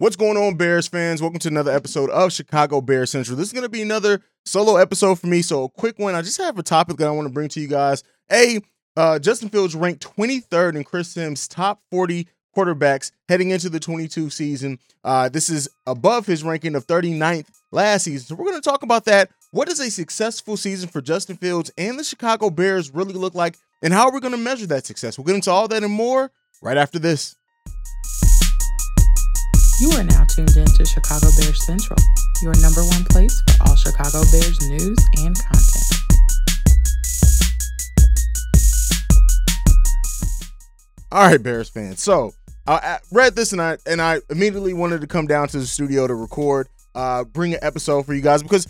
What's going on, Bears fans? Welcome to another episode of Chicago Bears Central. This is going to be another solo episode for me. So, a quick one. I just have a topic that I want to bring to you guys. A, uh, Justin Fields ranked 23rd in Chris Simms' top 40 quarterbacks heading into the 22 season. Uh, this is above his ranking of 39th last season. So, we're going to talk about that. What does a successful season for Justin Fields and the Chicago Bears really look like? And how are we going to measure that success? We'll get into all that and more right after this. You are now tuned in to Chicago Bears Central, your number one place for all Chicago Bears news and content. All right, Bears fans. So I read this and I and I immediately wanted to come down to the studio to record, uh, bring an episode for you guys because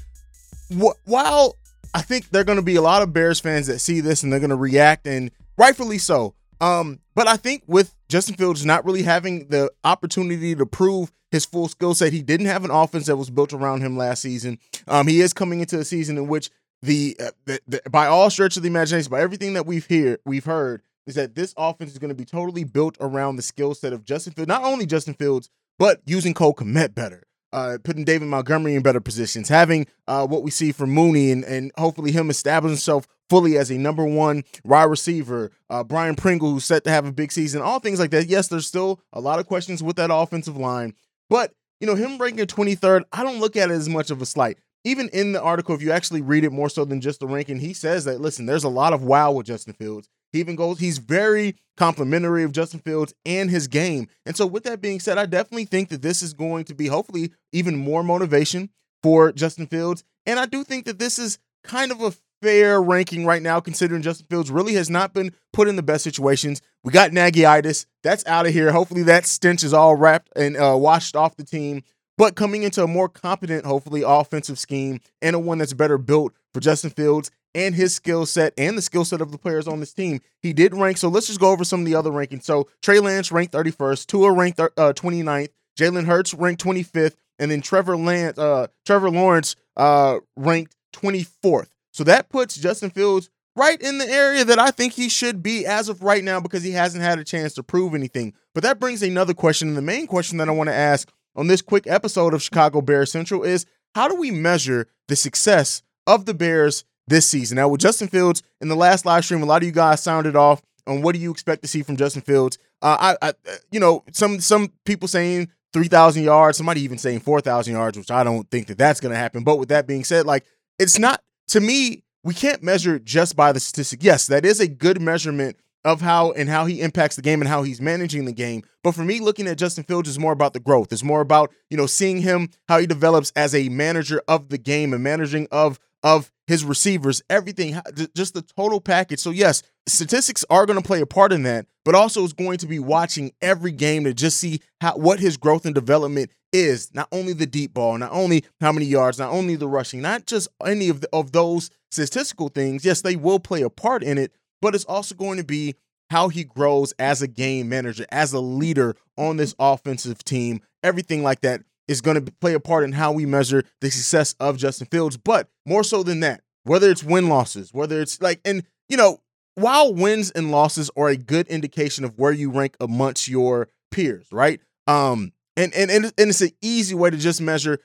wh- while I think there are going to be a lot of Bears fans that see this and they're going to react and rightfully so. Um, but I think with Justin Fields not really having the opportunity to prove his full skill set, he didn't have an offense that was built around him last season. Um, he is coming into a season in which the, uh, the, the by all stretch of the imagination, by everything that we've hear we've heard, is that this offense is going to be totally built around the skill set of Justin Fields, not only Justin Fields, but using Cole Kmet better uh, putting David Montgomery in better positions, having uh, what we see from Mooney, and, and hopefully him establishing himself fully as a number one wide receiver. Uh, Byron Pringle, who's set to have a big season, all things like that. Yes, there's still a lot of questions with that offensive line, but you know him ranking 23rd, I don't look at it as much of a slight. Even in the article, if you actually read it more so than just the ranking, he says that listen, there's a lot of wow with Justin Fields. He even goes, he's very complimentary of Justin Fields and his game. And so, with that being said, I definitely think that this is going to be hopefully even more motivation for Justin Fields. And I do think that this is kind of a fair ranking right now, considering Justin Fields really has not been put in the best situations. We got Nagyitis. That's out of here. Hopefully, that stench is all wrapped and uh, washed off the team. But coming into a more competent, hopefully, offensive scheme and a one that's better built for Justin Fields and his skill set and the skill set of the players on this team. He did rank. So let's just go over some of the other rankings. So Trey Lance ranked 31st, Tua ranked uh, 29th, Jalen Hurts ranked 25th, and then Trevor Lance, uh, Trevor Lawrence uh, ranked 24th. So that puts Justin Fields right in the area that I think he should be as of right now because he hasn't had a chance to prove anything. But that brings another question. And the main question that I want to ask on this quick episode of Chicago Bears Central is how do we measure the success of the Bears this season. Now, with Justin Fields in the last live stream, a lot of you guys sounded off on what do you expect to see from Justin Fields. Uh, I, I, you know, some some people saying three thousand yards, somebody even saying four thousand yards, which I don't think that that's going to happen. But with that being said, like it's not to me. We can't measure just by the statistic. Yes, that is a good measurement of how and how he impacts the game and how he's managing the game. But for me, looking at Justin Fields is more about the growth. It's more about you know seeing him how he develops as a manager of the game and managing of of his receivers, everything, just the total package. So, yes, statistics are going to play a part in that, but also is going to be watching every game to just see how what his growth and development is. Not only the deep ball, not only how many yards, not only the rushing, not just any of the, of those statistical things. Yes, they will play a part in it, but it's also going to be how he grows as a game manager, as a leader on this offensive team, everything like that is going to play a part in how we measure the success of Justin Fields. But more so than that, whether it's win losses, whether it's like, and you know, while wins and losses are a good indication of where you rank amongst your peers, right? Um, and and and, it's an easy way to just measure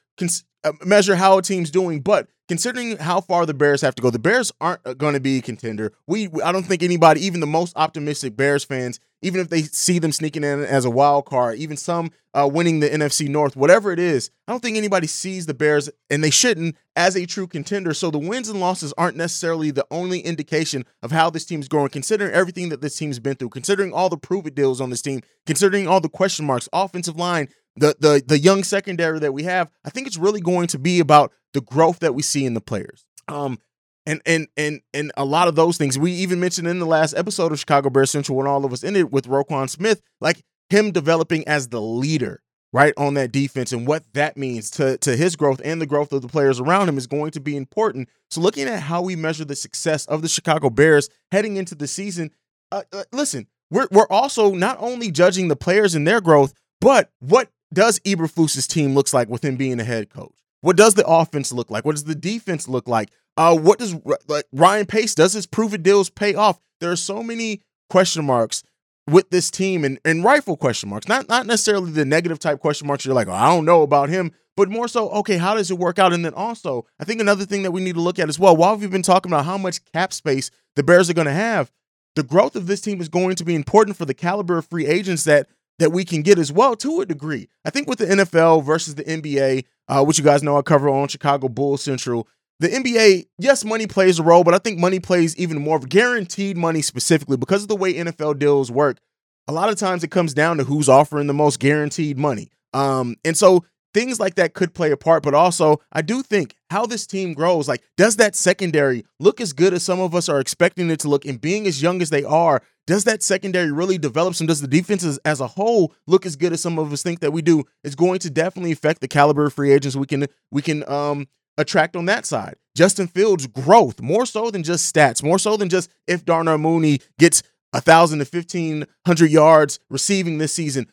uh, measure how a team's doing. But considering how far the Bears have to go, the Bears aren't uh, going to be a contender. We I don't think anybody, even the most optimistic Bears fans, even if they see them sneaking in as a wild card, even some uh, winning the NFC North, whatever it is, I don't think anybody sees the Bears, and they shouldn't, as a true contender. So the wins and losses aren't necessarily the only indication of how this team's growing, considering everything that this team's been through, considering all the prove it deals on this team, considering all the question marks, offensive line, the the the young secondary that we have. I think it's really going to be about the growth that we see in the players. Um, and and and and a lot of those things we even mentioned in the last episode of Chicago Bears Central when all of us ended with Roquan Smith, like him developing as the leader right on that defense and what that means to to his growth and the growth of the players around him is going to be important. So looking at how we measure the success of the Chicago Bears heading into the season, uh, uh, listen, we're we're also not only judging the players and their growth, but what does Eberflus's team looks like with him being a head coach? What does the offense look like? What does the defense look like? Uh, what does like Ryan Pace does his proven deals pay off? There are so many question marks with this team and, and rightful question marks, not not necessarily the negative type question marks. You're like, oh, I don't know about him, but more so, okay, how does it work out? And then also, I think another thing that we need to look at as well, while we've been talking about how much cap space the Bears are going to have, the growth of this team is going to be important for the caliber of free agents that that we can get as well to a degree. I think with the NFL versus the NBA, uh, which you guys know I cover on Chicago Bulls Central, the NBA, yes, money plays a role, but I think money plays even more of guaranteed money specifically because of the way NFL deals work. A lot of times it comes down to who's offering the most guaranteed money. Um, and so things like that could play a part, but also I do think how this team grows, like, does that secondary look as good as some of us are expecting it to look? And being as young as they are, does that secondary really develop some? Does the defenses as a whole look as good as some of us think that we do? It's going to definitely affect the caliber of free agents we can we can um attract on that side. Justin Fields' growth, more so than just stats, more so than just if Darnell Mooney gets a thousand to fifteen hundred yards receiving this season.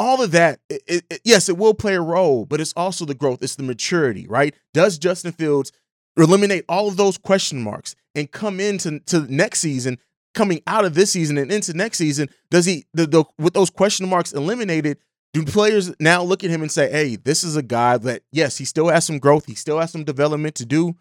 All of that, it, it, yes, it will play a role, but it's also the growth, it's the maturity, right? Does Justin Fields eliminate all of those question marks and come into to next season, coming out of this season and into next season? Does he, the, the, with those question marks eliminated, do players now look at him and say, hey, this is a guy that, yes, he still has some growth, he still has some development to do,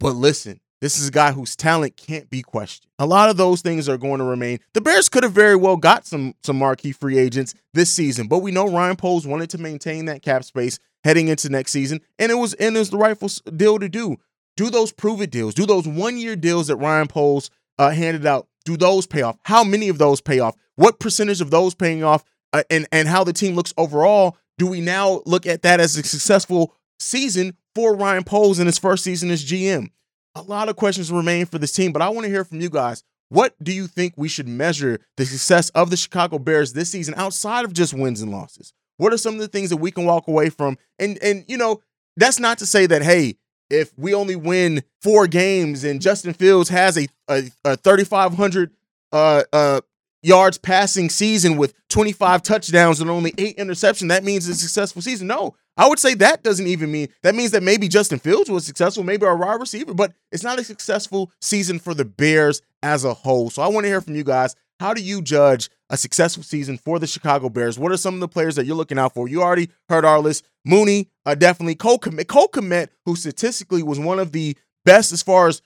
but listen, this is a guy whose talent can't be questioned. A lot of those things are going to remain. The Bears could have very well got some some marquee free agents this season, but we know Ryan Poles wanted to maintain that cap space heading into next season, and it was and it was the rightful deal to do. Do those prove it deals. Do those one year deals that Ryan Poles uh, handed out. Do those pay off? How many of those pay off? What percentage of those paying off uh, and and how the team looks overall, do we now look at that as a successful season for Ryan Poles in his first season as GM? A lot of questions remain for this team, but I want to hear from you guys. What do you think we should measure the success of the Chicago Bears this season outside of just wins and losses? What are some of the things that we can walk away from? And and you know, that's not to say that hey, if we only win four games and Justin Fields has a a, a 3500 uh uh yards passing season with 25 touchdowns and only eight interceptions, that means a successful season. No, I would say that doesn't even mean that means that maybe Justin Fields was successful, maybe our wide receiver, but it's not a successful season for the Bears as a whole. So I want to hear from you guys. How do you judge a successful season for the Chicago Bears? What are some of the players that you're looking out for? You already heard our list. Mooney, uh, definitely. Cole Kmet, Cole Kmet, who statistically was one of the best as far as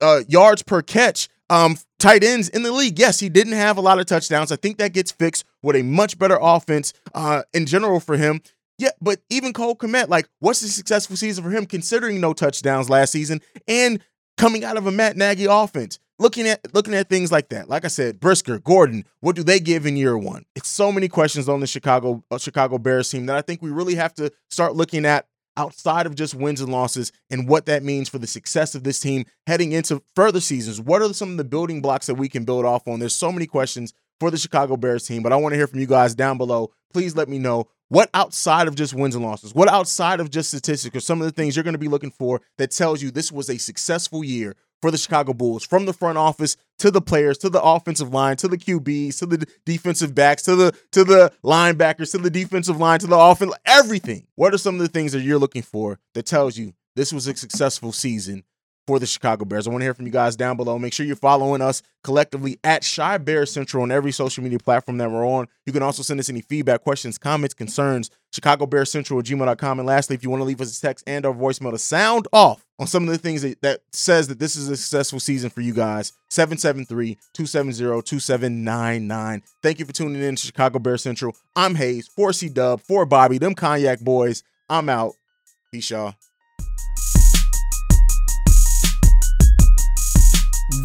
uh, yards per catch um, tight ends in the league. Yes, he didn't have a lot of touchdowns. I think that gets fixed with a much better offense uh, in general for him. Yeah, but even Cole Kmet, like, what's a successful season for him considering no touchdowns last season and coming out of a Matt Nagy offense? Looking at looking at things like that. Like I said, Brisker, Gordon, what do they give in year one? It's so many questions on the Chicago uh, Chicago Bears team that I think we really have to start looking at outside of just wins and losses and what that means for the success of this team heading into further seasons. What are some of the building blocks that we can build off on? There's so many questions for the Chicago Bears team, but I want to hear from you guys down below. Please let me know what outside of just wins and losses, what outside of just statistics are some of the things you're going to be looking for that tells you this was a successful year for the Chicago Bulls, from the front office to the players, to the offensive line, to the QBs, to the defensive backs, to the to the linebackers, to the defensive line, to the offense, everything. What are some of the things that you're looking for that tells you this was a successful season for the Chicago Bears. I want to hear from you guys down below. Make sure you're following us collectively at Chi Bear Central on every social media platform that we're on. You can also send us any feedback, questions, comments, concerns, Chicago Bear Central at gmail.com. And lastly, if you want to leave us a text and or voicemail to sound off on some of the things that, that says that this is a successful season for you guys, 773-270-2799. Thank you for tuning in to Chicago Bear Central. I'm Haize, for C Dub, for Bobby, them cognac boys. I'm out. Peace, y'all.